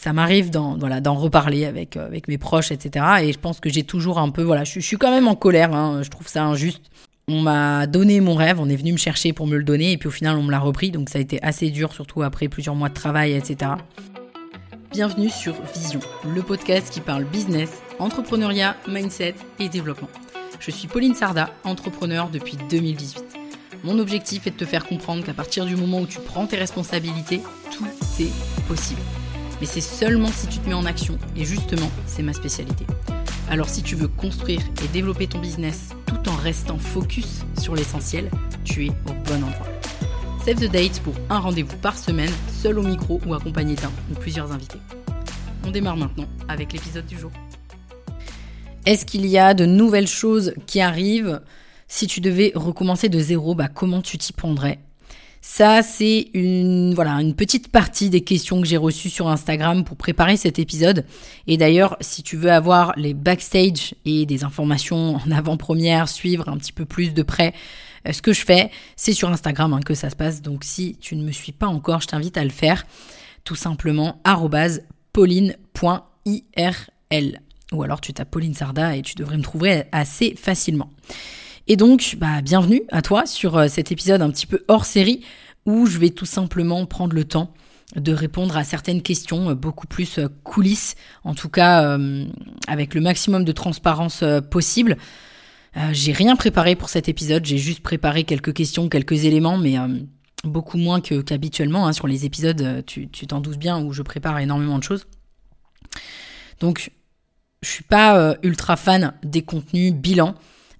ça m'arrive d'en reparler avec, avec mes proches, etc. Et je pense que j'ai toujours un peu, voilà, je, suis quand même en colère, hein, je trouve ça injuste. On m'a donné mon rêve, on est venu me chercher pour me le donner, et puis au final on me l'a repris, donc ça a été assez dur, surtout après plusieurs mois de travail, etc. Bienvenue sur Vision, le podcast qui parle business, entrepreneuriat, mindset et développement. Je suis Pauline Sarda, entrepreneur depuis 2018. Mon objectif est de te faire comprendre qu'à partir du moment où tu prends tes responsabilités, tout est possible. Mais c'est seulement si tu te mets en action, et justement, c'est ma spécialité. Alors si tu veux construire et développer ton business tout en restant focus sur l'essentiel, tu es au bon endroit. Save the date pour un rendez-vous par semaine, seul au micro ou accompagné d'un ou plusieurs invités. On démarre maintenant avec l'épisode du jour. Est-ce qu'il y a de nouvelles choses qui arrivent? Si tu devais recommencer de zéro, bah, comment tu t'y prendrais? Ça, c'est une, voilà, une petite partie des questions que j'ai reçues sur Instagram pour préparer cet épisode. Et d'ailleurs, si tu veux avoir les backstage et des informations en avant-première, suivre un petit peu plus de près euh, ce que je fais, c'est sur Instagram hein, que ça se passe. Donc si tu ne me suis pas encore, je t'invite à le faire. Tout simplement, pauline.irl. Ou alors tu tapes Pauline Sarda et tu devrais me trouver assez facilement. Et donc, bah, bienvenue à toi sur euh, cet épisode un petit peu hors série où je vais tout simplement prendre le temps de répondre à certaines questions euh, beaucoup plus euh, coulisses, en tout cas avec le maximum de transparence possible. j'ai rien préparé pour cet épisode, j'ai juste préparé quelques questions, quelques éléments, mais beaucoup moins qu'habituellement. Hein, sur les épisodes, tu t'en doutes bien, où je prépare énormément de choses. Donc, je suis pas ultra fan des contenus bilan.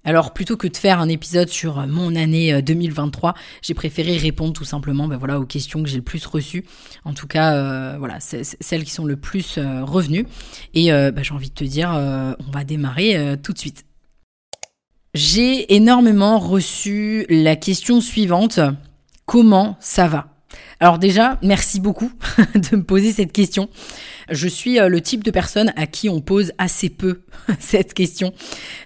Alors plutôt que de faire un épisode sur euh, mon année 2023, euh, j'ai préféré répondre tout simplement ben voilà, aux questions que j'ai le plus reçues. En tout cas, euh, voilà, celles qui sont le plus revenues. Et ben, j'ai envie de te dire, on va démarrer tout de suite. J'ai énormément reçu la question suivante. Comment ça va? Alors déjà, merci beaucoup de me poser cette question. Je suis euh, le type de personne à qui on pose assez peu cette question,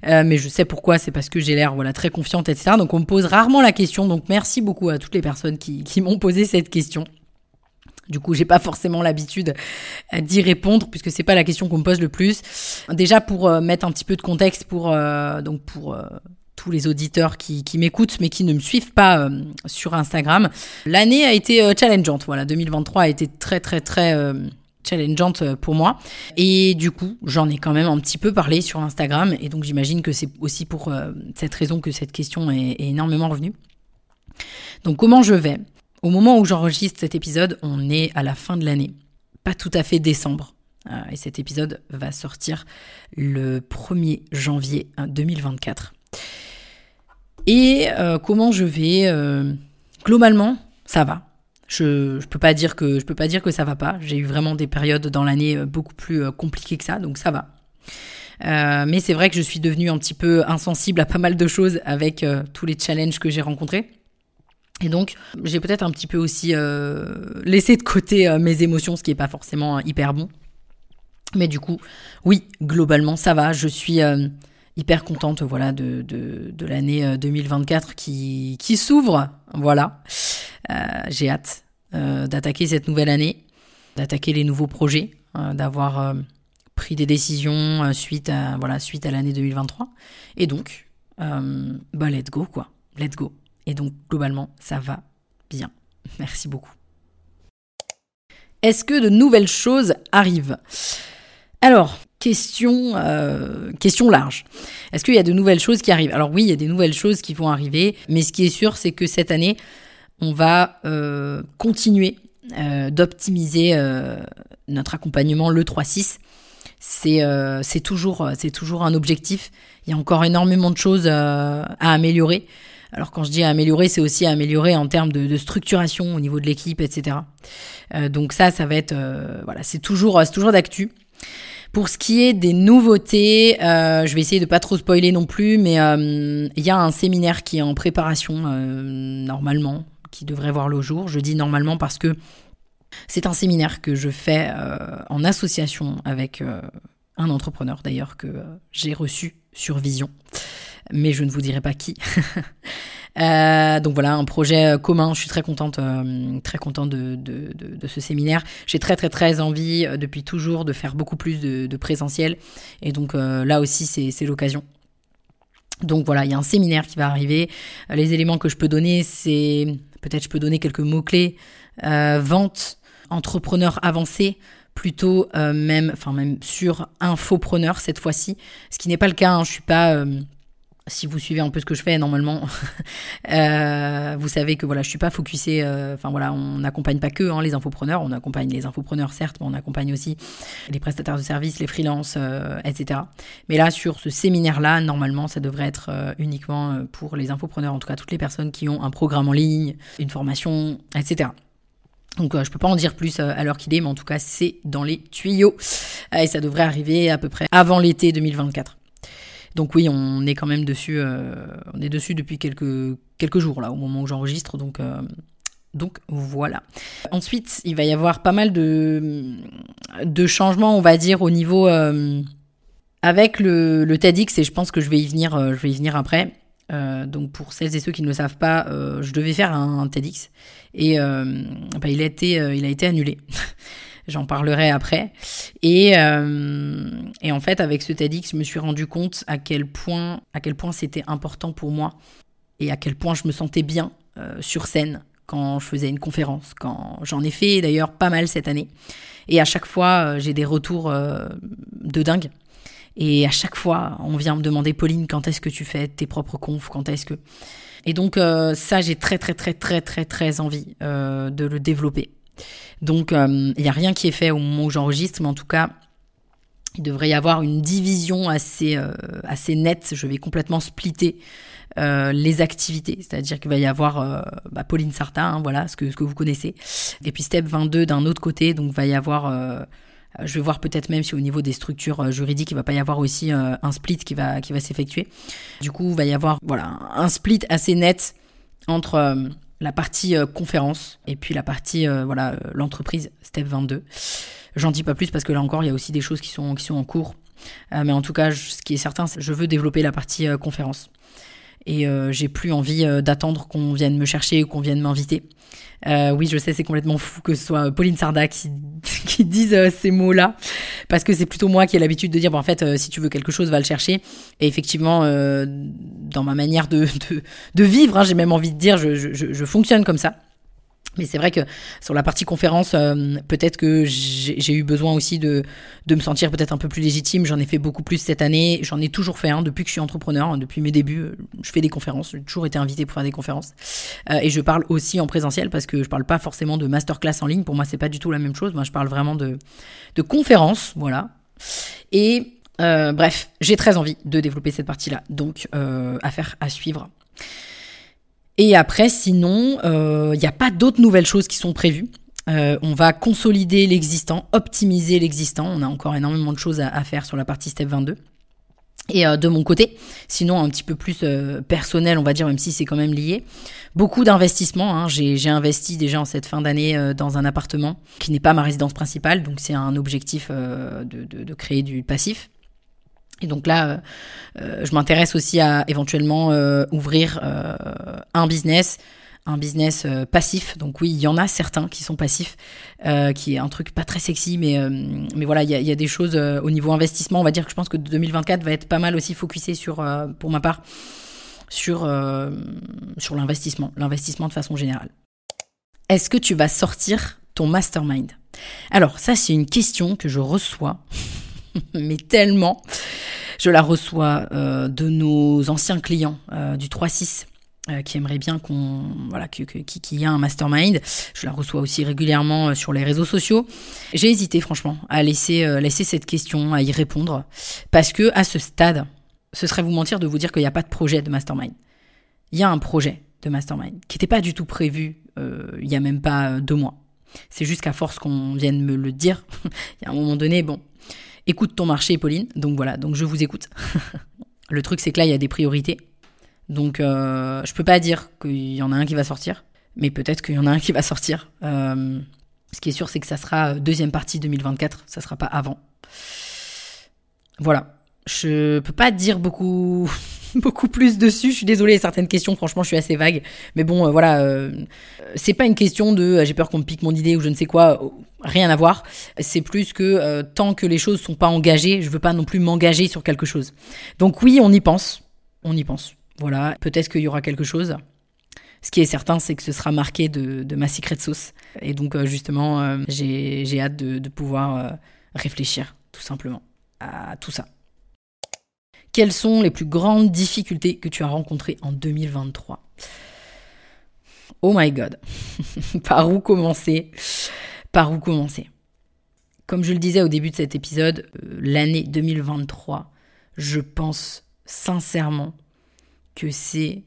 euh, mais je sais pourquoi, c'est parce que j'ai l'air voilà très confiante, etc. Donc on me pose rarement la question, donc merci beaucoup à toutes les personnes qui, m'ont posé cette question. Du coup, j'ai pas forcément l'habitude euh, d'y répondre puisque c'est pas la question qu'on me pose le plus. Déjà pour mettre un petit peu de contexte pour donc pour tous les auditeurs qui, m'écoutent mais qui ne me suivent pas sur Instagram. L'année a été challengeante. Voilà, 2023 a été très très très challengeante euh, pour moi. Et du coup, j'en ai quand même un petit peu parlé sur Instagram. Et donc, j'imagine que c'est aussi pour euh, cette raison que cette question est, énormément revenue. Donc, comment je vais? Au moment où j'enregistre cet épisode, on est à la fin de l'année. Pas tout à fait décembre. Euh, et cet épisode va sortir le 1er janvier 2024. Et comment je vais Globalement, ça va. Je, je peux pas dire que je peux pas dire que ça va pas. J'ai eu vraiment des périodes dans l'année euh, beaucoup plus euh, compliquées que ça, donc ça va. Euh, mais c'est vrai que je suis devenue un petit peu insensible à pas mal de choses avec tous les challenges que j'ai rencontrés. Et donc, j'ai peut-être un petit peu aussi laissé de côté mes émotions, ce qui n'est pas forcément hyper bon. Mais du coup, oui, globalement, ça va. Je suis hyper contente voilà, de, l'année 2024 qui, qui s'ouvre. Voilà. Euh, j'ai hâte euh, d'attaquer cette nouvelle année, d'attaquer les nouveaux projets, euh, d'avoir pris des décisions suite à voilà suite à l'année 2023. Et donc, bah let's go quoi, let's go. Et donc globalement, ça va bien. Merci beaucoup. Est-ce que de nouvelles choses arrivent? Alors, question, question large. Est-ce qu'il y a de nouvelles choses qui arrivent? Alors oui, il y a des nouvelles choses qui vont arriver, mais ce qui est sûr, c'est que cette année, on va euh, continuer euh, d'optimiser euh, notre accompagnement le 3-6. C'est toujours, toujours un objectif. Il y a encore énormément de choses à améliorer. Alors quand je dis améliorer, c'est aussi améliorer en termes de, structuration au niveau de l'équipe, etc. donc ça, ça va être, voilà, c'est toujours, toujours d'actu. Pour ce qui est des nouveautés, je vais essayer de pas trop spoiler non plus, mais il y a un séminaire qui est en préparation normalement qui devrait voir le jour. Je dis normalement parce que c'est un séminaire que je fais euh, en association avec euh, un entrepreneur d'ailleurs que euh, j'ai reçu sur Vision, mais je ne vous dirai pas qui. donc voilà, un projet commun. Je suis très contente, très contente de, ce séminaire. J'ai très très très envie depuis toujours de faire beaucoup plus de, présentiel. Et donc là aussi, c'est l'occasion. Donc voilà, il y a un séminaire qui va arriver. Les éléments que je peux donner, c'est peut-être je peux donner quelques mots-clés. vente, entrepreneur avancé, plutôt euh, même, enfin même sur infopreneur cette fois-ci, ce qui n'est pas le cas. Hein, je suis pas euh, si vous suivez un peu ce que je fais normalement, euh, vous savez que voilà, je suis pas focusé. Enfin voilà, on n'accompagne pas que hein, les infopreneurs, on accompagne les infopreneurs certes, mais on accompagne aussi les prestataires de services, les freelances, etc. Mais là, sur ce séminaire-là, normalement, ça devrait être uniquement pour les infopreneurs, en tout cas toutes les personnes qui ont un programme en ligne, une formation, etc. Donc euh, je peux pas en dire plus euh, à l'heure qu'il est, mais en tout cas c'est dans les tuyaux euh, et ça devrait arriver à peu près avant l'été 2024. Donc oui, on est quand même dessus, on est dessus depuis quelques quelques jours là au moment où j'enregistre, donc donc voilà. Ensuite, il va y avoir pas mal de de changements, on va dire au niveau avec le, TEDx et je pense que je vais y venir, je vais y venir après. Euh, donc pour celles et ceux qui ne le savent pas, euh, je devais faire un, TEDx et euh, bah, il, a été, il a été annulé. J'en parlerai après. Et, et, en fait, avec ce TEDx, je me suis rendu compte à quel point, à quel point c'était important pour moi et à quel point je me sentais bien sur scène quand je faisais une conférence. Quand j'en ai fait d'ailleurs pas mal cette année. Et à chaque fois, j'ai des retours de dingue. Et à chaque fois, on vient me demander, Pauline, quand est-ce que tu fais tes propres confs Quand est-ce que. Et donc, euh, ça, j'ai très, très, très, très, très, très envie euh, de le développer. Donc, euh, il n'y a rien qui est fait au moment où j'enregistre, mais en tout cas, il devrait y avoir une division assez, assez nette. Je vais complètement splitter les activités. C'est-à-dire qu'il va y avoir bah, Pauline Sarta, hein, voilà, ce que, vous connaissez. Et puis Step 22 d'un autre côté, donc va y avoir euh, je vais voir peut-être même si au niveau des structures euh, juridiques, il va pas y avoir aussi euh, un split qui va, qui s'effectuer. Du coup, il va y avoir un split assez net entre la partie conférence et puis la partie voilà l'entreprise Step 22. J'en dis pas plus parce que là encore, il y a aussi des choses qui sont, qui sont en cours. mais en tout cas, ce qui est certain, je veux développer la partie conférence. Et j'ai plus envie d'attendre qu'on vienne me chercher ou qu'on vienne m'inviter. Euh, oui, je sais, c'est complètement fou que ce soit Pauline Sarda qui, qui dise euh, ces mots-là, parce que c'est plutôt moi qui ai l'habitude de dire, bon, en fait, euh, si tu veux quelque chose, va le chercher. Et effectivement, dans ma manière de, de, de vivre, hein, j'ai même envie de dire, je, je, je fonctionne comme ça. Mais c'est vrai que sur la partie conférence, euh, peut-être que j'ai eu besoin aussi de, de me sentir peut-être un peu plus légitime. J'en ai fait beaucoup plus cette année. J'en ai toujours fait hein, depuis que je suis entrepreneur, hein, depuis mes débuts. Euh, je fais des conférences. J'ai toujours été invité pour faire des conférences. Euh, et je parle aussi en présentiel parce que je parle pas forcément de masterclass en ligne. Pour moi, c'est pas du tout la même chose. Moi, je parle vraiment de, de conférences. Voilà. Et bref, j'ai très envie de développer cette partie-là. Donc, affaire à suivre. Et après, sinon, il euh, n'y a pas d'autres nouvelles choses qui sont prévues. Euh, on va consolider l'existant, optimiser l'existant. On a encore énormément de choses à, faire sur la partie Step 22. Et euh, de mon côté, sinon un petit peu plus personnel, on va dire, même si c'est quand même lié, beaucoup d'investissements. Hein. J'ai investi déjà en cette fin d'année dans un appartement qui n'est pas ma résidence principale, donc c'est un objectif de, créer du passif. Et donc là, euh, euh, je m'intéresse aussi à éventuellement euh, ouvrir un business, un business passif. Donc oui, il y en a certains qui sont passifs, qui est un truc pas très sexy, mais mais voilà, il y y a, des choses au niveau investissement. On va dire que je pense que 2024 va être pas mal aussi focusé sur, pour ma part, sur sur l'investissement, l'investissement de façon générale. Est-ce que tu vas sortir ton mastermind? Alors ça, c'est une question que je reçois mais tellement. Je la reçois euh, de nos anciens clients euh, du 3-6 euh, qui aimeraient bien qu'on voilà qu'il qui, y ait un mastermind. Je la reçois aussi régulièrement sur les réseaux sociaux. J'ai hésité franchement à laisser laisser cette question, à y répondre parce que à ce stade, ce serait vous mentir de vous dire qu'il n'y a pas de projet de mastermind. Il y a un projet de mastermind qui n'était pas du tout prévu il y a même pas deux mois. C'est juste qu'à force qu'on vienne me le dire, il y a un moment donné, bon, écoute ton marché, Pauline. Donc voilà, donc je vous écoute. le truc, c'est que là, il y a des priorités. Donc euh, je peux pas dire qu'il y en a un qui va sortir, mais peut-être qu'il y en a un qui va sortir. Euh, ce qui est sûr, c'est que ça sera deuxième partie 2024, ça sera pas avant. Voilà. Je peux pas dire beaucoup beaucoup plus dessus. Je suis désolée, certaines questions, franchement, je suis assez vague. Mais bon, euh, voilà, euh, c'est pas une question de euh, j'ai peur qu'on me pique mon idée ou je ne sais quoi, rien à voir. C'est plus que tant que les choses sont pas engagées, je veux pas non plus m'engager sur quelque chose. Donc oui, on y pense, on y pense. Voilà, peut-être qu'il y aura quelque chose. Ce qui est certain, c'est que ce sera marqué de, ma secret sauce. Et donc, justement, j'ai hâte de, de pouvoir réfléchir, tout simplement, à tout ça. Quelles sont les plus grandes difficultés que tu as rencontrées en 2023 Oh my god. Par où commencer? Par où commencer? Comme je le disais au début de cet épisode, euh, l'année 2023, je pense sincèrement que c'est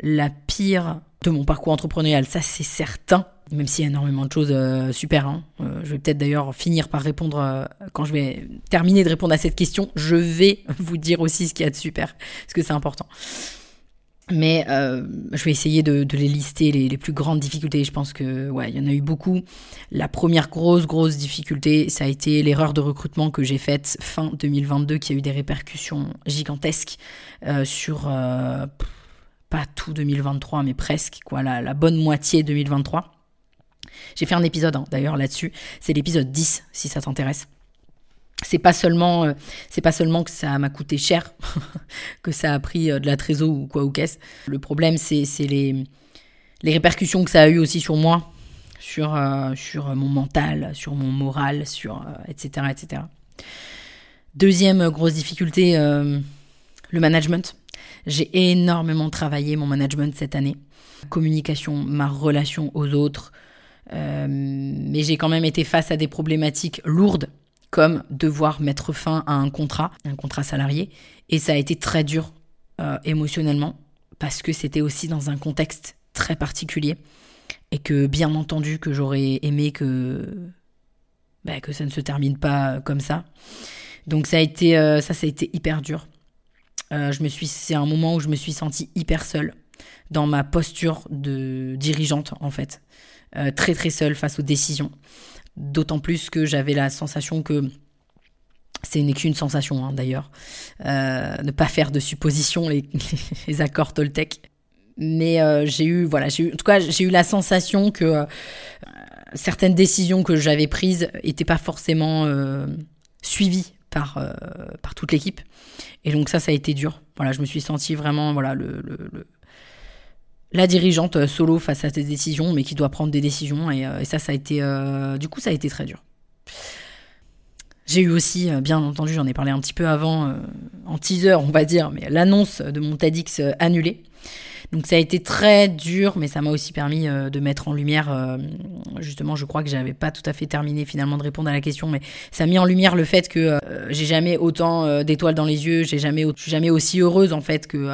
la pire de mon parcours entrepreneurial, ça c'est certain même s'il y a énormément de choses euh, super. Hein. Euh, je vais peut-être d'ailleurs finir par répondre, euh, quand je vais terminer de répondre à cette question, je vais vous dire aussi ce qu'il y a de super, parce que c'est important. Mais je vais essayer de, les lister, les, plus grandes difficultés. Je pense que ouais, il y en a eu beaucoup. La première grosse, grosse difficulté, ça a été l'erreur de recrutement que j'ai faite fin 2022, qui a eu des répercussions gigantesques sur pas tout 2023, mais presque, quoi, la bonne moitié 2023. J'ai fait un épisode hein, d'ailleurs là-dessus. C'est l'épisode 10 si ça t'intéresse. C'est pas seulement euh, c'est pas seulement que ça m'a coûté cher, que ça a pris euh, de la trésor ou quoi ou qu'est-ce. Le problème c'est les les répercussions que ça a eu aussi sur moi, sur euh, sur mon mental, sur mon moral, sur etc etc. Deuxième grosse difficulté, le management. J'ai énormément travaillé mon management cette année. Communication, ma relation aux autres, euh, mais j'ai quand même été face à des problématiques lourdes, comme devoir mettre fin à un contrat, un contrat salarié. Et ça a été très dur euh, émotionnellement, parce que c'était aussi dans un contexte très particulier. Et que bien entendu que j'aurais aimé que, bah, que ça ne se termine pas comme ça. Donc ça a été, euh, ça, ça a été hyper dur. c'est un moment où je me suis sentie hyper seule dans ma posture de dirigeante en fait. Euh, très très seule face aux décisions. D'autant plus que j'avais la sensation que c'est n'est qu'une sensation hein, d'ailleurs, euh, ne pas faire de suppositions les, les accords Toltec. Mais euh, j'ai eu, voilà, j'ai eu, en tout cas, j'ai eu la sensation que certaines décisions que j'avais prises n'étaient pas forcément suivies par, par toute l'équipe. Et donc ça, ça a été dur. Voilà, je me suis sentie vraiment, voilà, le, le la dirigeante euh, solo face à ses décisions, mais qui doit prendre des décisions. Et, euh, ça, ça a été, euh, du coup, ça a été très dur. J'ai eu aussi, bien entendu, j'en ai parlé un petit peu avant, en teaser, on va dire, mais l'annonce de mon TEDx annulé. Donc ça a été très dur, mais ça m'a aussi permis de mettre en lumière, justement, je crois que j'avais pas tout à fait terminé finalement de répondre à la question, mais ça a mis en lumière le fait que j'ai jamais autant d'étoiles dans les yeux, j'ai jamais, je suis jamais aussi heureuse en fait que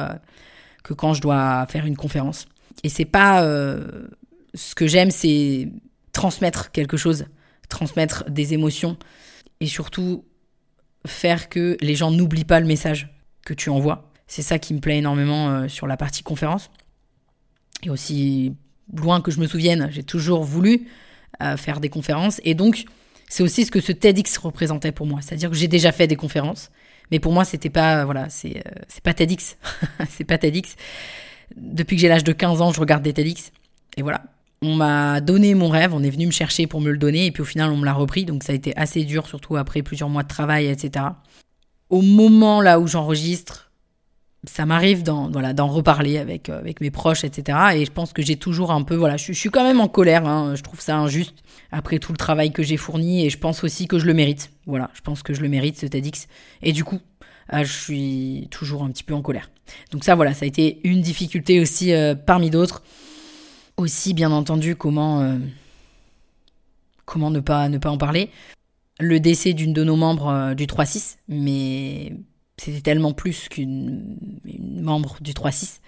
que quand je dois faire une conférence. Et c'est pas euh, ce que j'aime, c'est transmettre quelque chose, transmettre des émotions et surtout faire que les gens n'oublient pas le message que tu envoies. C'est ça qui me plaît énormément euh, sur la partie conférence. Et aussi loin que je me souvienne, j'ai toujours voulu euh, faire des conférences et donc c'est aussi ce que ce TEDx représentait pour moi, c'est-à-dire que j'ai déjà fait des conférences mais pour moi, c'était pas, voilà, c'est, euh, c'est pas TEDx. c'est pas TEDx. Depuis que j'ai l'âge de 15 ans, je regarde des TEDx. Et voilà. On m'a donné mon rêve, on est venu me chercher pour me le donner, et puis au final, on me l'a repris. Donc ça a été assez dur, surtout après plusieurs mois de travail, etc. Au moment là où j'enregistre, ça m'arrive d'en reparler avec, euh, avec mes proches, etc. Et je pense que j'ai toujours un peu, voilà, je, suis quand même en colère, hein. je trouve ça injuste après tout le travail que j'ai fourni et je pense aussi que je le mérite. Voilà, je pense que je le mérite ce TEDx. Et du coup, euh, je suis toujours un petit peu en colère. Donc ça, voilà, ça a été une difficulté aussi euh, parmi d'autres. Aussi, bien entendu, comment, comment ne, pas, ne pas en parler. Le décès d'une de nos membres du 3-6, mais c'était tellement plus qu'une membre du 3-6,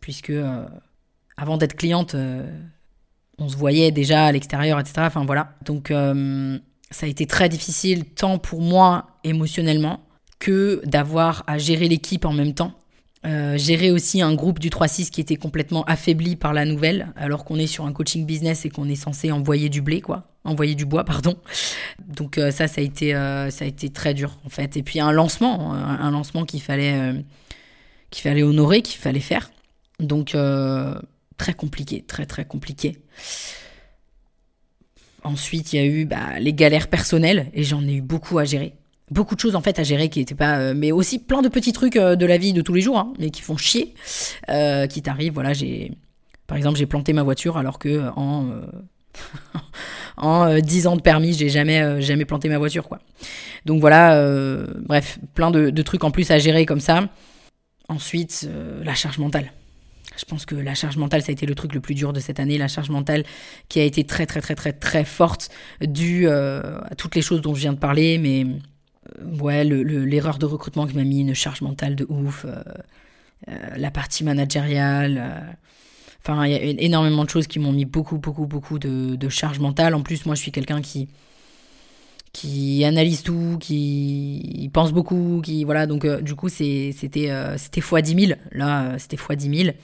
puisque euh, avant d'être cliente, euh, on se voyait déjà à l'extérieur, etc. Enfin voilà. Donc euh, ça a été très difficile, tant pour moi émotionnellement, que d'avoir à gérer l'équipe en même temps. Gérer aussi un groupe du 3-6 qui était complètement affaibli par la nouvelle, alors qu'on est sur un coaching business et qu'on est censé envoyer du blé, quoi envoyer du bois, pardon. Donc euh, ça, ça a été, euh, ça a été très dur en fait. Et puis un lancement, un, lancement qu'il fallait, euh, qu'il fallait honorer, qu'il fallait faire. Donc très compliqué, très très compliqué. Ensuite, il y a eu bah, les galères personnelles et j'en ai eu beaucoup à gérer. Beaucoup de choses en fait à gérer qui n'étaient pas, euh, mais aussi plein de petits trucs euh, de la vie de tous les jours, hein, mais qui font chier, euh, qui t'arrivent. Voilà, j'ai, par exemple, j'ai planté ma voiture alors que en en 10 ans de permis, j'ai jamais jamais planté ma voiture quoi. Donc voilà, bref, plein de, trucs en plus à gérer comme ça. Ensuite, la charge mentale. Je pense que la charge mentale, ça a été le truc le plus dur de cette année. La charge mentale qui a été très, très, très, très, très forte due à toutes les choses dont je viens de parler. Mais ouais, l'erreur de recrutement qui m'a mis une charge mentale de ouf. Euh, la partie managériale. Enfin, il y a énormément de choses qui m'ont mis beaucoup, beaucoup, beaucoup de, de, charge mentale. En plus, moi, je suis quelqu'un qui qui analyse tout, qui pense beaucoup, qui voilà. Donc, du coup, c'était c'était fois 10 000. Là, c'était fois 10 000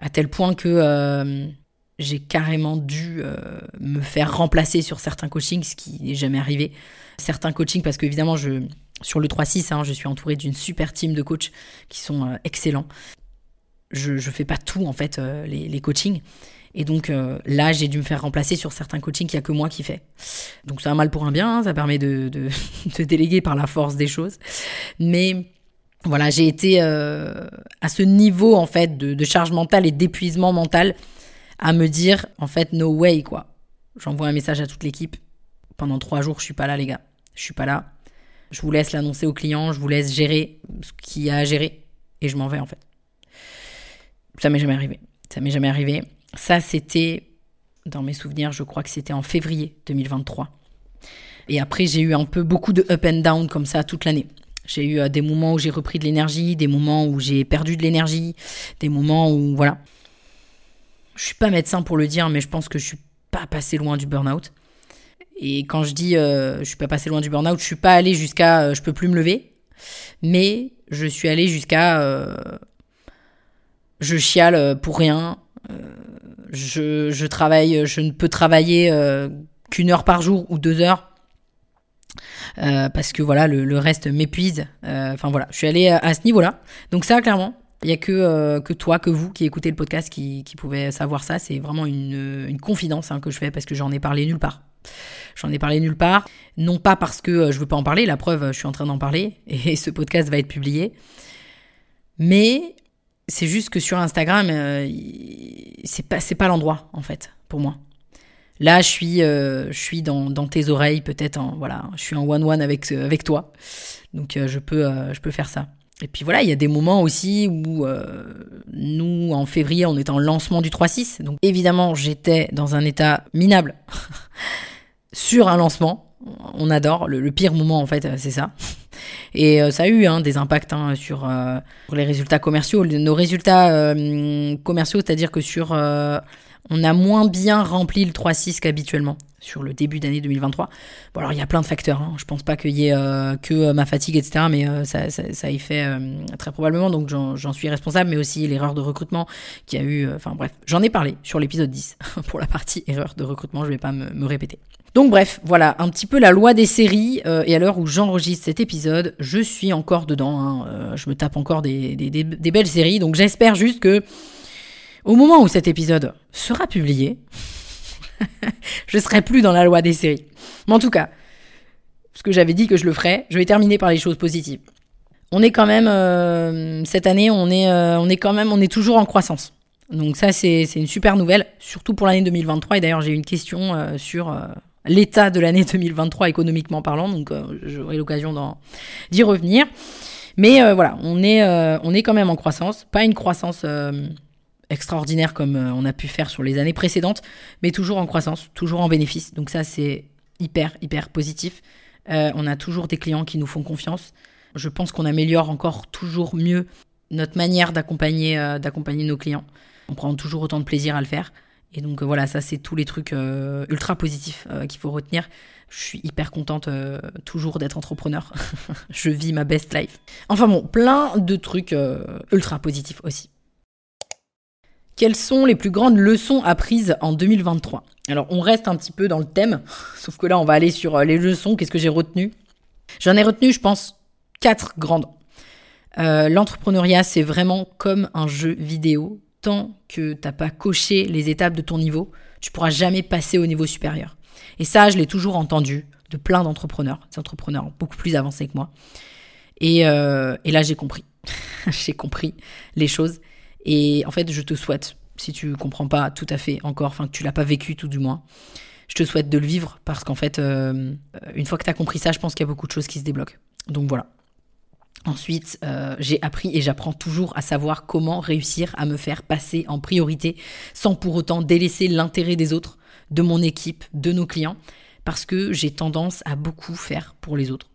à tel point que euh, j'ai carrément dû euh, me faire remplacer sur certains coachings, ce qui n'est jamais arrivé. Certains coachings, parce qu'évidemment, je, sur le 3-6, hein, je suis entourée d'une super team de coachs qui sont euh, excellents. Je ne fais pas tout, en fait, les, coachings. Et donc là, j'ai dû me faire remplacer sur certains coachings qu'il n'y a que moi qui fais. Donc c'est un mal pour un bien, hein, ça permet de, de, de, déléguer par la force des choses. Mais voilà, j'ai été euh, à ce niveau en fait de, charge mentale et d'épuisement mental à me dire en fait no way quoi. J'envoie un message à toute l'équipe. Pendant trois jours, je suis pas là les gars. Je suis pas là. Je vous laisse l'annoncer au client, je vous laisse gérer ce qu'il y a à gérer et je m'en vais en fait. Ça m'est jamais arrivé. Ça m'est jamais arrivé. Ça c'était dans mes souvenirs, je crois que c'était en février 2023. Et après, j'ai eu un peu beaucoup de up and down comme ça toute l'année. J'ai eu euh, des moments où j'ai repris de l'énergie, des moments où j'ai perdu de l'énergie, des moments où voilà. Je suis pas médecin pour le dire, mais je pense que je suis pas passé loin du burn-out. Et quand je dis euh, je suis pas passé loin du burn-out, je suis pas allé jusqu'à euh, je peux plus me lever, mais je suis allé jusqu'à je chiale pour rien. Je, travaille, je ne peux travailler qu'une heure par jour ou deux heures euh, parce que voilà, le, reste m'épuise. Euh, enfin voilà, je suis allée à, ce niveau-là. Donc ça, clairement, il n'y a que, euh, que toi, que vous qui écoutez le podcast qui, qui pouvez savoir ça. C'est vraiment une, une confidence hein, que je fais parce que j'en ai parlé nulle part. J'en ai parlé nulle part. Non pas parce que je veux pas en parler, la preuve, je suis en train d'en parler et ce podcast va être publié. Mais c'est juste que sur Instagram, c'est pas, pas l'endroit en fait pour moi. Là, je suis, euh, dans, tes oreilles, peut-être. Voilà, je suis en one-one avec, euh, toi. Donc, euh, je peux faire ça. Et puis voilà, il y a des moments aussi où nous, en février, on était en lancement du 3-6. Donc évidemment, j'étais dans un état minable sur un lancement. On adore. Le, pire moment, en fait, c'est ça. Et ça a eu hein, des impacts hein, sur, sur, les résultats commerciaux. Nos résultats commerciaux, c'est-à-dire que sur on a moins bien rempli le 3-6 qu'habituellement sur le début d'année 2023. Bon, alors il y a plein de facteurs. Hein. Je pense pas qu'il y ait euh, que euh, ma fatigue, etc. Mais euh, ça, ça, y fait très probablement. Donc j'en suis responsable, mais aussi l'erreur de recrutement qui a eu. Enfin bref, j'en ai parlé sur l'épisode 10 pour la partie erreur de recrutement. Je vais pas me, répéter. Donc bref, voilà un petit peu la loi des séries. et à l'heure où j'enregistre cet épisode, je suis encore dedans. Hein. je me tape encore des, belles séries. Donc j'espère juste que au moment où cet épisode sera publié, je serai plus dans la loi des séries. Mais en tout cas, ce que j'avais dit que je le ferais, je vais terminer par les choses positives. On est quand même euh, cette année, on est, euh, quand même, on est toujours en croissance. Donc ça, c'est une super nouvelle, surtout pour l'année 2023. Et d'ailleurs, j'ai une question euh, sur l'état de l'année 2023 économiquement parlant, donc j'aurai l'occasion d'y revenir. Mais voilà, on est, on est quand même en croissance, pas une croissance extraordinaire comme euh, on a pu faire sur les années précédentes, mais toujours en croissance, toujours en bénéfice. Donc ça, c'est hyper, hyper positif. Euh, on a toujours des clients qui nous font confiance. Je pense qu'on améliore encore toujours mieux notre manière euh, d'accompagner nos clients. On prend toujours autant de plaisir à le faire. Et donc voilà, ça c'est tous les trucs ultra positifs qu'il faut retenir. Je suis hyper contente toujours d'être entrepreneur. je vis ma best life. Enfin bon, plein de trucs ultra positifs aussi. Quelles sont les plus grandes leçons apprises en 2023 Alors, on reste un petit peu dans le thème, sauf que là, on va aller sur euh, les leçons. Qu'est-ce que j'ai retenu J'en ai retenu, je pense, quatre grandes. L'entrepreneuriat, c'est vraiment comme un jeu vidéo. Tant que t'as pas coché les étapes de ton niveau, tu pourras jamais passer au niveau supérieur. Et ça, je l'ai toujours entendu de plein d'entrepreneurs, des entrepreneurs beaucoup plus avancés que moi. Et, et là, j'ai compris. j'ai compris les choses. Et en fait, je te souhaite, si tu comprends pas tout à fait encore, enfin que tu l'as pas vécu tout du moins, je te souhaite de le vivre parce qu'en fait, euh, une fois que tu as compris ça, je pense qu'il y a beaucoup de choses qui se débloquent. Donc voilà. Ensuite, euh, j'ai appris et j'apprends toujours à savoir comment réussir à me faire passer en priorité sans pour autant délaisser l'intérêt des autres, de mon équipe, de nos clients, parce que j'ai tendance à beaucoup faire pour les autres.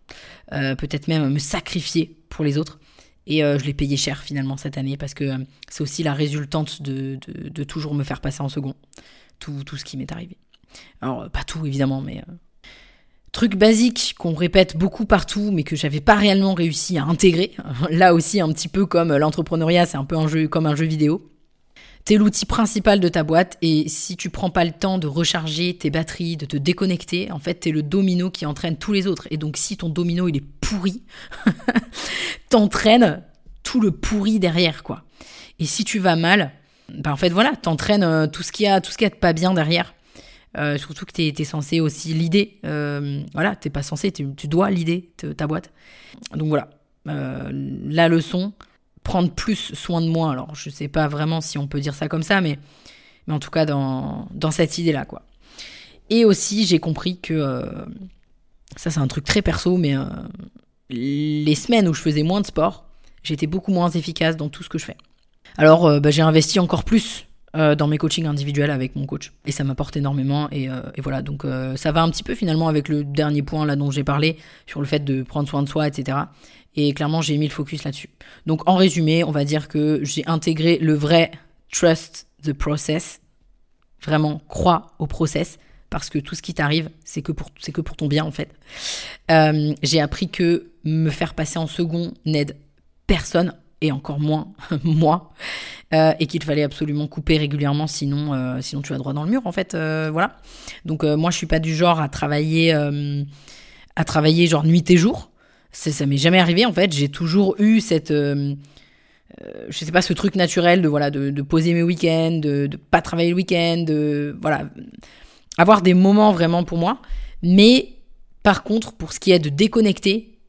Euh, peut-être même à me sacrifier pour les autres. Et euh, je l'ai payé cher finalement cette année parce que c'est aussi la résultante de, toujours me faire passer en second. Tout, tout ce qui m'est arrivé. Alors, pas tout évidemment, mais. Truc basique qu'on répète beaucoup partout, mais que j'avais pas réellement réussi à intégrer. Là aussi, un petit peu comme l'entrepreneuriat, c'est un peu un jeu, comme un jeu vidéo. T'es l'outil principal de ta boîte et si tu prends pas le temps de recharger tes batteries, de te déconnecter, en fait, t'es le domino qui entraîne tous les autres. Et donc, si ton domino il est pourri, t'entraînes tout le pourri derrière, quoi. Et si tu vas mal, bah en fait voilà, t'entraînes euh, tout ce qui a, tout ce qui a de pas bien derrière. Euh, surtout que t'es es censé aussi l'idée. Euh, voilà, t'es pas censé, tu dois l'idée ta boîte. Donc voilà, la leçon, prendre plus soin de moi. Alors, je sais pas vraiment si on peut dire ça comme ça, mais, mais en tout cas, dans, dans cette idée-là, quoi. Et aussi, j'ai compris que. Euh, ça, c'est un truc très perso, mais euh, les semaines où je faisais moins de sport, j'étais beaucoup moins efficace dans tout ce que je fais. Alors, euh, bah, j'ai investi encore plus dans mes coachings individuels avec mon coach. Et ça m'apporte énormément. Et, et, voilà, donc ça va un petit peu finalement avec le dernier point là dont j'ai parlé, sur le fait de prendre soin de soi, etc. Et clairement, j'ai mis le focus là-dessus. Donc, en résumé, on va dire que j'ai intégré le vrai trust the process. Vraiment, crois au process. Parce que tout ce qui t'arrive, c'est que, pour, que pour ton bien, en fait. Euh, j'ai appris que me faire passer en second n'aide personne, et encore moins moi. Euh, et qu'il fallait absolument couper régulièrement, sinon, euh, sinon tu vas droit dans le mur, en fait. voilà. Donc, moi, je suis pas du genre à travailler, à travailler genre nuit et jour ça m'est jamais arrivé en fait. J'ai toujours eu cette, euh, euh, je sais pas, ce truc naturel de voilà, de, poser mes week-ends, de, de pas travailler le week-end, de voilà, avoir des moments vraiment pour moi. Mais par contre, pour ce qui est de déconnecter,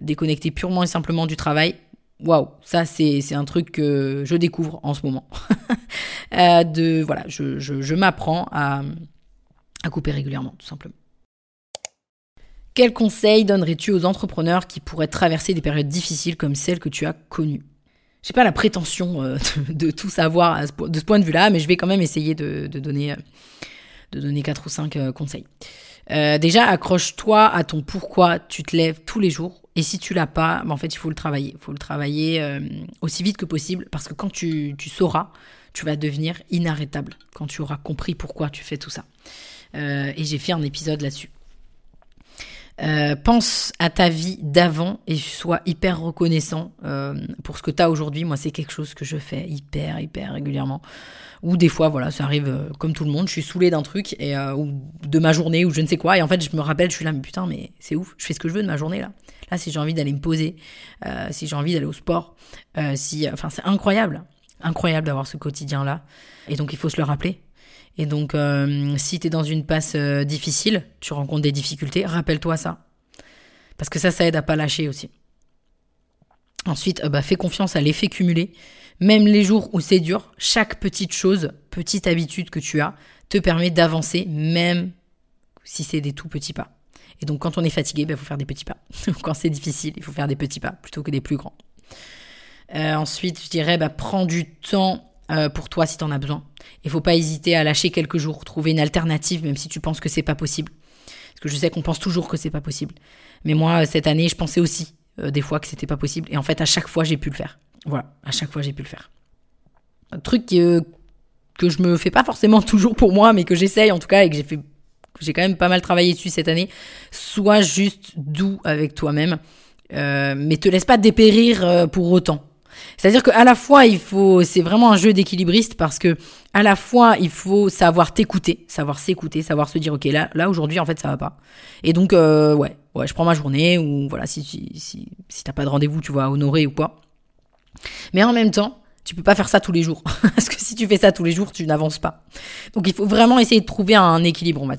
déconnecter purement et simplement du travail, waouh, ça c'est un truc que je découvre en ce moment. Euh, de voilà, je, je, m'apprends à, à couper régulièrement, tout simplement. Quels conseils donnerais-tu aux entrepreneurs qui pourraient traverser des périodes difficiles comme celles que tu as connues? J'ai pas la prétention euh, de, tout savoir de ce point de vue-là, mais je vais quand même essayer de, donner, euh, de donner 4 ou 5 euh, conseils. Déjà, accroche-toi à ton pourquoi tu te lèves tous les jours. Et si tu l'as pas, ben, en fait, il faut le travailler. Il faut le travailler aussi vite que possible parce que quand tu, tu, sauras, tu vas devenir inarrêtable quand tu auras compris pourquoi tu fais tout ça. et j'ai fait un épisode là-dessus. Euh, pense à ta vie d'avant et sois hyper reconnaissant euh, pour ce que tu as aujourd'hui. Moi, c'est quelque chose que je fais hyper, hyper régulièrement. Ou des fois, voilà, ça arrive euh, comme tout le monde. Je suis saoulée d'un truc ou de ma journée ou je ne sais quoi. Et en fait, je me rappelle, je suis là, mais putain, mais c'est ouf. Je fais ce que je veux de ma journée là. Là, si j'ai envie d'aller me poser, si j'ai envie d'aller au sport, si, enfin, c'est incroyable, incroyable d'avoir ce quotidien là. Et donc, il faut se le rappeler. Et donc, euh, si tu es dans une passe euh, difficile, tu rencontres des difficultés, rappelle-toi ça. Parce que ça, ça aide à pas lâcher aussi. Ensuite, euh, bah, fais confiance à l'effet cumulé. Même les jours où c'est dur, chaque petite chose, petite habitude que tu as, te permet d'avancer, même si c'est des tout petits pas. Et donc, quand on est fatigué, il bah, faut faire des petits pas. quand c'est difficile, il faut faire des petits pas plutôt que des plus grands. ensuite, je dirais, bah, prends du temps euh, pour toi si tu en as besoin. Il faut pas hésiter à lâcher quelques jours, trouver une alternative, même si tu penses que c'est pas possible. Parce que je sais qu'on pense toujours que c'est pas possible. Mais moi, cette année, je pensais aussi euh, des fois que c'était pas possible. Et en fait, à chaque fois, j'ai pu le faire. Voilà, à chaque fois, j'ai pu le faire. Un truc euh, que je me fais pas forcément toujours pour moi, mais que j'essaye en tout cas et que j'ai fait, j'ai quand même pas mal travaillé dessus cette année. Sois juste doux avec toi-même, mais te laisse pas dépérir pour autant. C'est-à-dire qu'à la fois, il faut, c'est vraiment un jeu d'équilibriste parce que à la fois, il faut savoir t'écouter, savoir s'écouter, savoir se dire, ok, là, là aujourd'hui, en fait, ça va pas. Et donc, euh, ouais, ouais, je prends ma journée ou voilà, si si si, si t'as pas de rendez-vous, tu vas honorer ou quoi. Mais en même temps, tu peux pas faire ça tous les jours. Parce que si tu fais ça tous les jours, tu n'avances pas. Donc il faut vraiment essayer de trouver un équilibre, on va.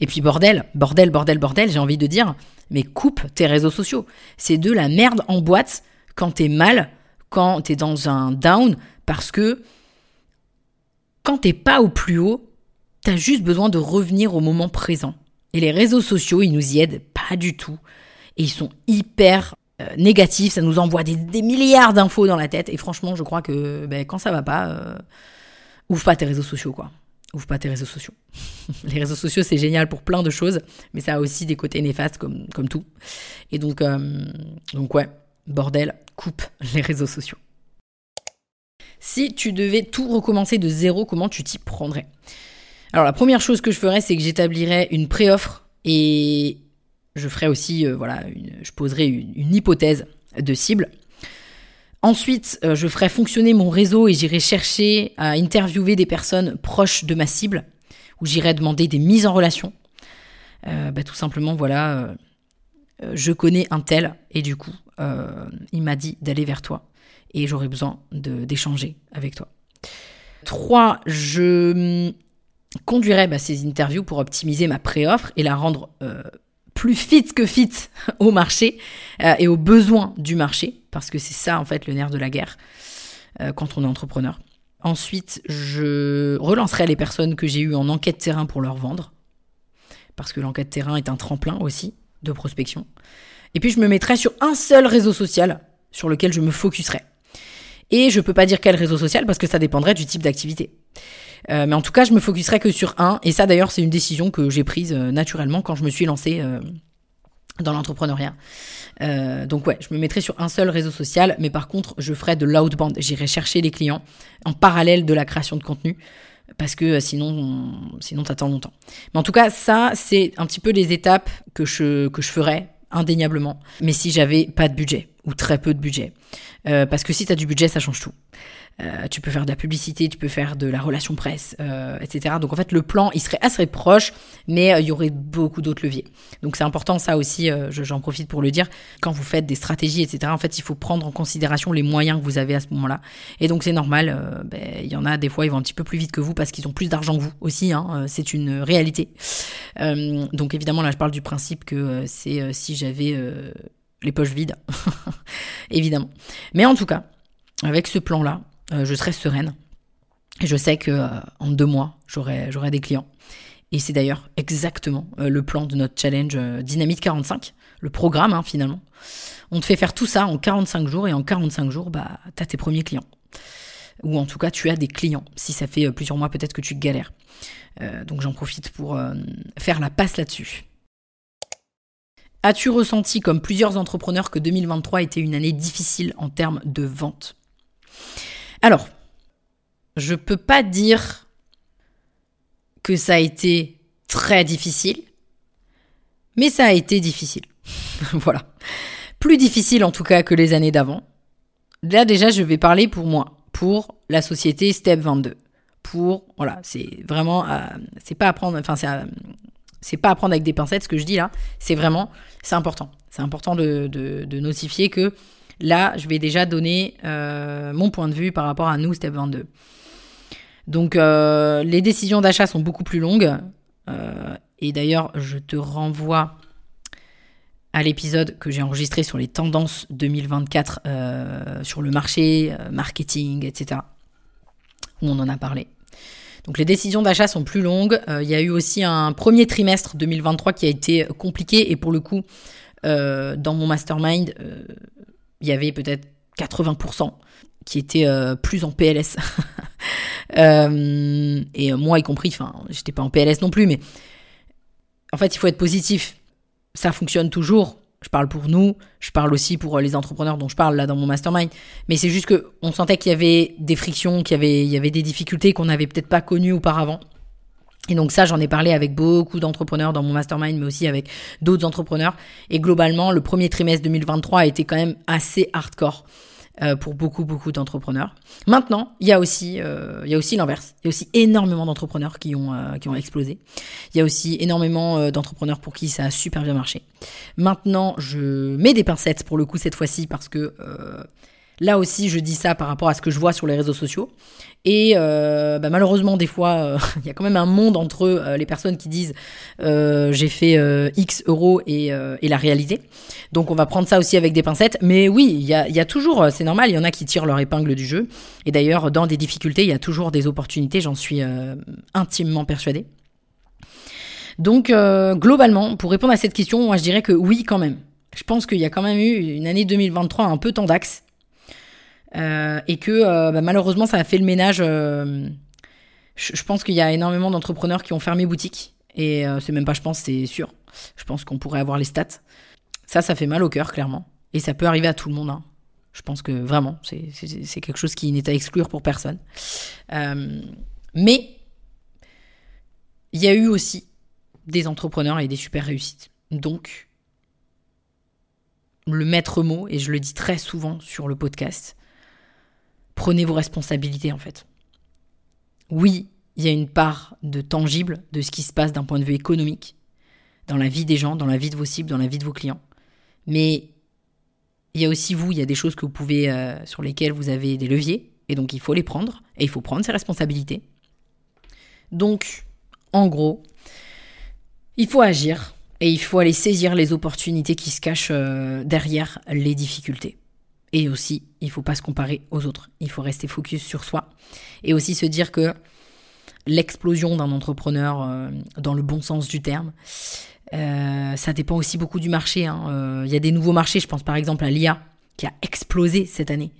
Et puis bordel, bordel, bordel, bordel, j'ai envie de dire, mais coupe tes réseaux sociaux. C'est de la merde en boîte quand t'es mal, quand t'es dans un down, parce que quand t'es pas au plus haut, t'as juste besoin de revenir au moment présent. Et les réseaux sociaux, ils nous y aident pas du tout. Et ils sont hyper euh, négatifs, ça nous envoie des, milliards d'infos dans la tête. Et franchement, je crois que ben, quand ça va pas, euh, ouvre pas tes réseaux sociaux, quoi ouvre pas tes réseaux sociaux. les réseaux sociaux, c'est génial pour plein de choses, mais ça a aussi des côtés néfastes comme, tout. Et donc, euh, donc, ouais, bordel, coupe les réseaux sociaux. Si tu devais tout recommencer de zéro, comment tu t'y prendrais? Alors, la première chose que je ferais, c'est que j'établirais une pré-offre et je ferais aussi, euh, voilà, je poserais une hypothèse de cible. Ensuite, euh, je ferai fonctionner mon réseau et j'irai chercher à interviewer des personnes proches de ma cible, où j'irai demander des mises en relation. Euh, bah, tout simplement, voilà, je connais un tel et du coup, il m'a dit d'aller vers toi et j'aurais besoin d'échanger avec toi. Trois, je conduirai bah, ces interviews pour optimiser ma pré-offre et la rendre plus fit que fit au marché euh, et aux besoins du marché, parce que c'est ça en fait le nerf de la guerre euh, quand on est entrepreneur. Ensuite, je relancerai les personnes que j'ai eues en enquête terrain pour leur vendre, parce que l'enquête terrain est un tremplin aussi de prospection. Et puis je me mettrai sur un seul réseau social sur lequel je me focuserai. Et je peux pas dire quel réseau social parce que ça dépendrait du type d'activité. Euh, mais en tout cas, je me focuserai que sur un. Et ça, d'ailleurs, c'est une décision que j'ai prise euh, naturellement quand je me suis lancée euh, dans l'entrepreneuriat. donc ouais, je me mettrai sur un seul réseau social, mais par contre, je ferai de l'outbound. J'irai chercher les clients en parallèle de la création de contenu parce que sinon, sinon t'attends longtemps. Mais en tout cas, ça, c'est un petit peu les étapes que je, que je ferai indéniablement. Mais si j'avais pas de budget ou très peu de budget, parce que si tu as du budget, ça change tout. Euh, tu peux faire de la publicité, tu peux faire de la relation presse, euh, etc. Donc en fait, le plan, il serait assez proche, mais euh, il y aurait beaucoup d'autres leviers. Donc c'est important, ça aussi, j'en profite pour le dire. Quand vous faites des stratégies, etc., en fait, il faut prendre en considération les moyens que vous avez à ce moment-là. Et donc c'est normal, ben, il y en a des fois, ils vont un petit peu plus vite que vous parce qu'ils ont plus d'argent que vous aussi. Hein, c'est une réalité. donc évidemment, là, je parle du principe que c'est si j'avais les poches vides, évidemment. Mais en tout cas, avec ce plan-là, euh, je serai sereine. Je sais que euh, en deux mois, j'aurai, j'aurai des clients. Et c'est d'ailleurs exactement euh, le plan de notre challenge Dynamite 45, le programme hein, finalement. On te fait faire tout ça en 45 jours et en 45 jours, bah, tu as tes premiers clients. Ou en tout cas, tu as des clients. Si ça fait plusieurs mois, peut-être que tu galères. donc j'en profite pour faire la passe là-dessus. As-tu ressenti, comme plusieurs entrepreneurs, que 2023 était une année difficile en termes de vente? Alors, je peux pas dire que ça a été très difficile, mais ça a été difficile. voilà. Plus difficile en tout cas que les années d'avant. Là déjà, je vais parler pour moi, pour la société Step 22. Pour voilà, c'est vraiment, c'est pas apprendre, enfin c'est, pas avec des pincettes ce que je dis là. C'est vraiment, c'est important. C'est important de notifier que Là, je vais déjà donner euh, mon point de vue par rapport à nous, Step 22. Donc, euh, les décisions d'achat sont beaucoup plus longues. Euh, et d'ailleurs, je te renvoie à l'épisode que j'ai enregistré sur les tendances 2024 sur le marché, marketing, etc. Où on en a parlé. Donc les décisions d'achat sont plus longues. Il y a eu aussi un premier trimestre 2023 qui a été compliqué et pour le coup, dans mon mastermind, il y avait peut-être 80% qui étaient euh, plus en PLS. Euh, et moi y compris, enfin, j'étais pas en PLS non plus, mais en fait, il faut être positif. Ça fonctionne toujours. Je parle pour nous, je parle aussi pour les entrepreneurs dont je parle là dans mon mastermind. Mais c'est juste que on sentait qu'il y avait des frictions, qu'il y avait, il y avait des difficultés qu'on n'avait peut-être pas connues auparavant. Et donc ça, j'en ai parlé avec beaucoup d'entrepreneurs dans mon mastermind, mais aussi avec d'autres entrepreneurs. Et globalement, le premier trimestre 2023 a été quand même assez hardcore. euh, pour beaucoup, beaucoup d'entrepreneurs. Maintenant, il y a aussi, euh, il y a aussi l'inverse. Il y a aussi énormément d'entrepreneurs qui ont, euh, qui ont explosé. Il y a aussi énormément d'entrepreneurs pour qui ça a super bien marché. Maintenant, je mets des pincettes pour le coup cette fois-ci parce que Là aussi, je dis ça par rapport à ce que je vois sur les réseaux sociaux. Et euh, bah, malheureusement, des fois, euh, il y a quand même un monde entre euh, les personnes qui disent j'ai fait X euros et, la réalité. Donc on va prendre ça aussi avec des pincettes. Mais oui, il y a, y a, toujours, c'est normal, il y en a qui tirent leur épingle du jeu. Et d'ailleurs, dans des difficultés, il y a toujours des opportunités, j'en suis intimement persuadée. Donc globalement, pour répondre à cette question, moi je dirais que oui quand même. Je pense qu'il y a quand même eu une année 2023 un peu tendax euh, et que euh, bah, malheureusement, ça a fait le ménage. Euh, je, pense qu'il y a énormément d'entrepreneurs qui ont fermé boutique. Et c'est même pas, je pense, c'est sûr. Je pense qu'on pourrait avoir les stats. Ça, ça fait mal au cœur, clairement. Et ça peut arriver à tout le monde. Hein. Je pense que vraiment, c'est quelque chose qui n'est à exclure pour personne. mais il y a eu aussi des entrepreneurs et des super réussites. Donc, le maître mot, et je le dis très souvent sur le podcast, prenez vos responsabilités en fait. Oui, il y a une part de tangible de ce qui se passe d'un point de vue économique, dans la vie des gens, dans la vie de vos cibles, dans la vie de vos clients. Mais il y a aussi vous, il y a des choses que vous pouvez, euh, sur lesquelles vous avez des leviers, et donc il faut les prendre, et il faut prendre ses responsabilités. Donc, en gros, il faut agir, et il faut aller saisir les opportunités qui se cachent euh, derrière les difficultés. Et aussi, il faut pas se comparer aux autres. Il faut rester focus sur soi. Et aussi se dire que l'explosion d'un entrepreneur, euh, dans le bon sens du terme, euh, ça dépend aussi beaucoup du marché. Hein. Euh, il y a des nouveaux marchés, je pense par exemple à l'IA, qui a explosé cette année.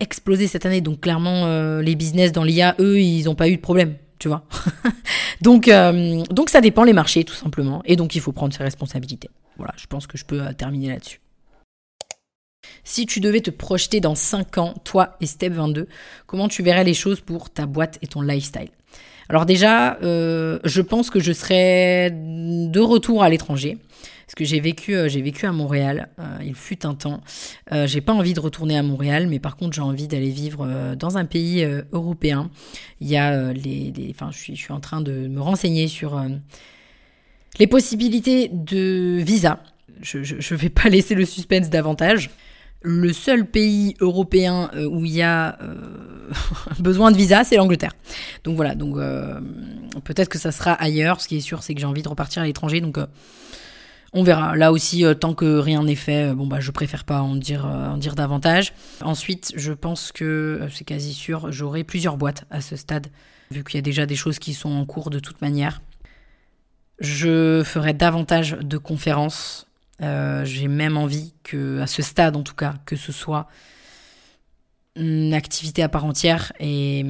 explosé cette année. Donc clairement, les business dans l'IA, eux, ils n'ont pas eu de problème. Tu vois donc, donc ça dépend les marchés, tout simplement. Et donc il faut prendre ses responsabilités. Voilà, je pense que je peux terminer là-dessus. Si tu devais te projeter dans 5 ans, toi et Step 22, comment tu verrais les choses pour ta boîte et ton lifestyle? Alors déjà, euh, je pense que je serais de retour à l'étranger. Parce que j'ai vécu, euh, j'ai vécu à Montréal, euh, il fut un temps. j'ai pas envie de retourner à Montréal, mais par contre j'ai envie d'aller vivre dans un pays européen. Je suis en train de me renseigner sur les possibilités de visa. Je ne vais pas laisser le suspense davantage le seul pays européen euh, où il y a euh, besoin de visa, c'est l'Angleterre. Donc voilà, donc euh, peut-être que ça sera ailleurs. Ce qui est sûr, c'est que j'ai envie de repartir à l'étranger, donc on verra. Là aussi, tant que rien n'est fait, bon bah je préfère pas en dire en dire davantage. Ensuite, je pense que c'est quasi sûr, j'aurai plusieurs boîtes à ce stade, vu qu'il y a déjà des choses qui sont en cours de toute manière. Je ferai davantage de conférences euh, j'ai même envie que, à ce stade en tout cas, que ce soit une activité à part entière et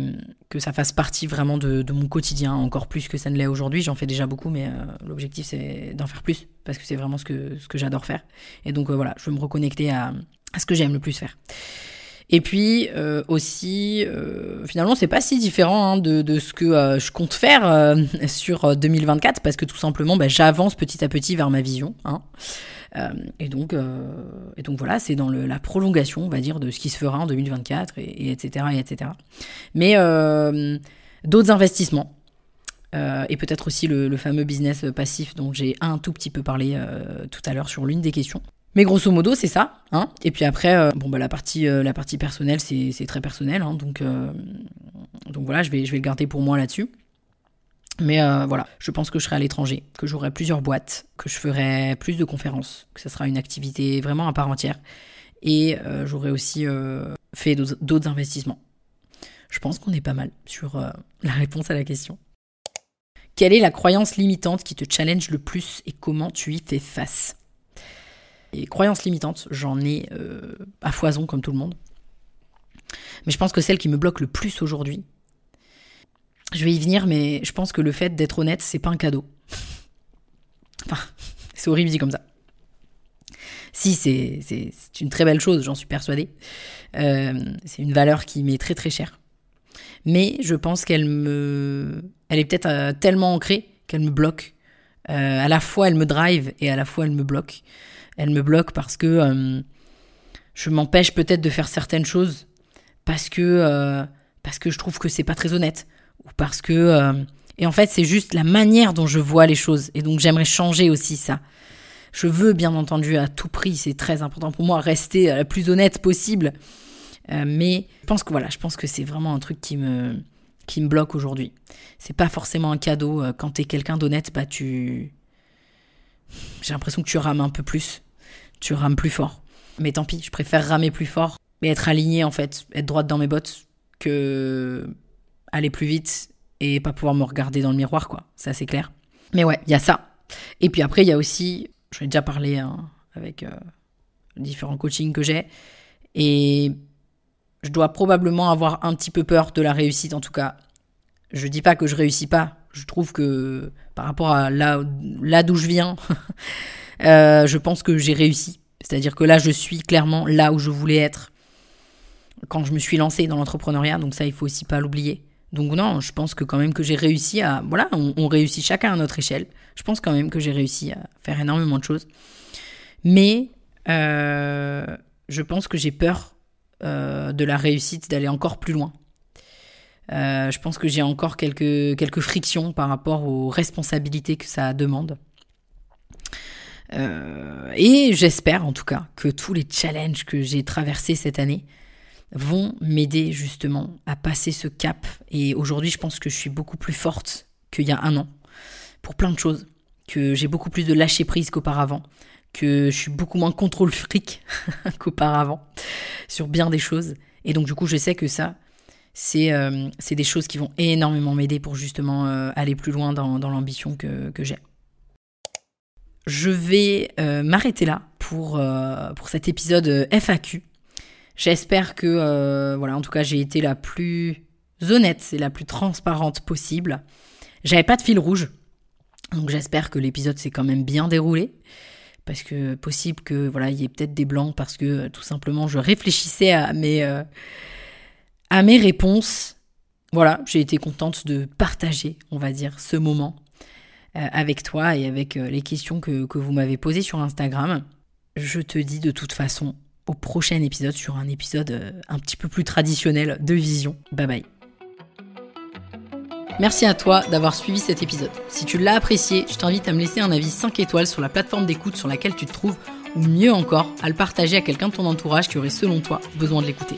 que ça fasse partie vraiment de, mon quotidien, encore plus que ça ne l'est aujourd'hui. J'en fais déjà beaucoup, mais euh, l'objectif c'est d'en faire plus parce que c'est vraiment ce que, ce que j'adore faire. Et donc euh, voilà, je veux me reconnecter à, à ce que j'aime le plus faire. Et puis aussi, finalement, c'est pas si différent hein, de, ce que je compte faire sur 2024 parce que tout simplement, bah, j'avance petit à petit vers ma vision. Hein. Euh, et, donc, euh, voilà, c'est dans la prolongation, on va dire, de ce qui se fera en 2024, et, etc., et etc. Mais euh, d'autres investissements. et peut-être aussi le, fameux business passif dont j'ai un tout petit peu parlé tout à l'heure sur l'une des questions. Mais grosso modo, c'est ça. Hein et puis après, bon, bah, la, partie, la partie personnelle, c'est très personnel. Hein, donc, donc voilà, je vais, je vais le garder pour moi là-dessus. Mais euh, voilà, je pense que je serai à l'étranger, que j'aurai plusieurs boîtes, que je ferai plus de conférences, que ce sera une activité vraiment à part entière. Et euh, j'aurai aussi euh, fait d'autres investissements. Je pense qu'on est pas mal sur la réponse à la question. Quelle est la croyance limitante qui te challenge le plus et comment tu y fais face? Et croyances limitantes, j'en ai à foison comme tout le monde. Mais je pense que celle qui me bloque le plus aujourd'hui, je vais y venir, mais je pense que le fait d'être honnête, c'est pas un cadeau. Enfin, c'est horrible dit comme ça. Si, c'est une très belle chose, j'en suis persuadée. Euh, c'est une valeur qui m'est très très chère. Mais je pense qu'elle me, elle est peut-être euh, tellement ancrée qu'elle me bloque. Euh, à la fois elle me drive et à la fois elle me bloque. Elle me bloque parce que je m'empêche peut-être de faire certaines choses parce que euh, parce que je trouve que c'est pas très honnête ou parce que euh, et en fait c'est juste la manière dont je vois les choses et donc j'aimerais changer aussi ça. Je veux bien entendu à tout prix, c'est très important pour moi rester la plus honnête possible. Euh, mais je pense que voilà, je pense que c'est vraiment un truc qui me qui me bloque aujourd'hui. C'est pas forcément un cadeau quand t'es quelqu'un d'honnête, bah tu j'ai l'impression que tu rames un peu plus, tu rames plus fort. Mais tant pis, je préfère ramer plus fort, mais être aligné en fait, être droite dans mes bottes, que aller plus vite et pas pouvoir me regarder dans le miroir, quoi. Ça, c'est clair. Mais ouais, il y a ça. Et puis après, il y a aussi, j'en ai déjà parlé hein, avec euh, différents coachings que j'ai, et je dois probablement avoir un petit peu peur de la réussite, en tout cas. Je dis pas que je réussis pas. Je trouve que par rapport à là, là d'où je viens, euh, je pense que j'ai réussi. C'est-à-dire que là, je suis clairement là où je voulais être quand je me suis lancée dans l'entrepreneuriat. Donc ça, il faut aussi pas l'oublier. Donc non, je pense que quand même que j'ai réussi à... Voilà, on, réussit chacun à notre échelle. Je pense quand même que j'ai réussi à faire énormément de choses. Mais euh, je pense que j'ai peur euh, de la réussite, d'aller encore plus loin. Euh, je pense que j'ai encore quelques, quelques frictions par rapport aux responsabilités que ça demande. Euh, et j'espère en tout cas que tous les challenges que j'ai traversés cette année vont m'aider justement à passer ce cap. Et aujourd'hui, je pense que je suis beaucoup plus forte qu'il y a un an pour plein de choses, que j'ai beaucoup plus de lâcher prise qu'auparavant, que je suis beaucoup moins contrôle fric qu'auparavant sur bien des choses. Et donc du coup, je sais que ça, c'est euh, des choses qui vont énormément m'aider pour justement euh, aller plus loin dans, dans l'ambition que, que j'ai je vais euh, m'arrêter là pour, euh, pour cet épisode FAQ. J'espère que, voilà, en tout cas, j'ai été la plus honnête et la plus transparente possible. J'avais pas de fil rouge, donc j'espère que l'épisode s'est quand même bien déroulé. Parce que possible que voilà, il y ait peut-être des blancs parce que tout simplement je réfléchissais à mes, à mes réponses. Voilà, j'ai été contente de partager, on va dire, ce moment euh, avec toi et avec euh, les questions que, que vous m'avez posées sur Instagram. Je te dis de toute façon au prochain épisode sur un épisode euh, un petit peu plus traditionnel de vision. Bye bye. Merci à toi d'avoir suivi cet épisode. Si tu l'as apprécié, je t'invite à me laisser un avis 5 étoiles sur la plateforme d'écoute sur laquelle tu te trouves, ou mieux encore, à le partager à quelqu'un de ton entourage qui aurait selon toi besoin de l'écouter.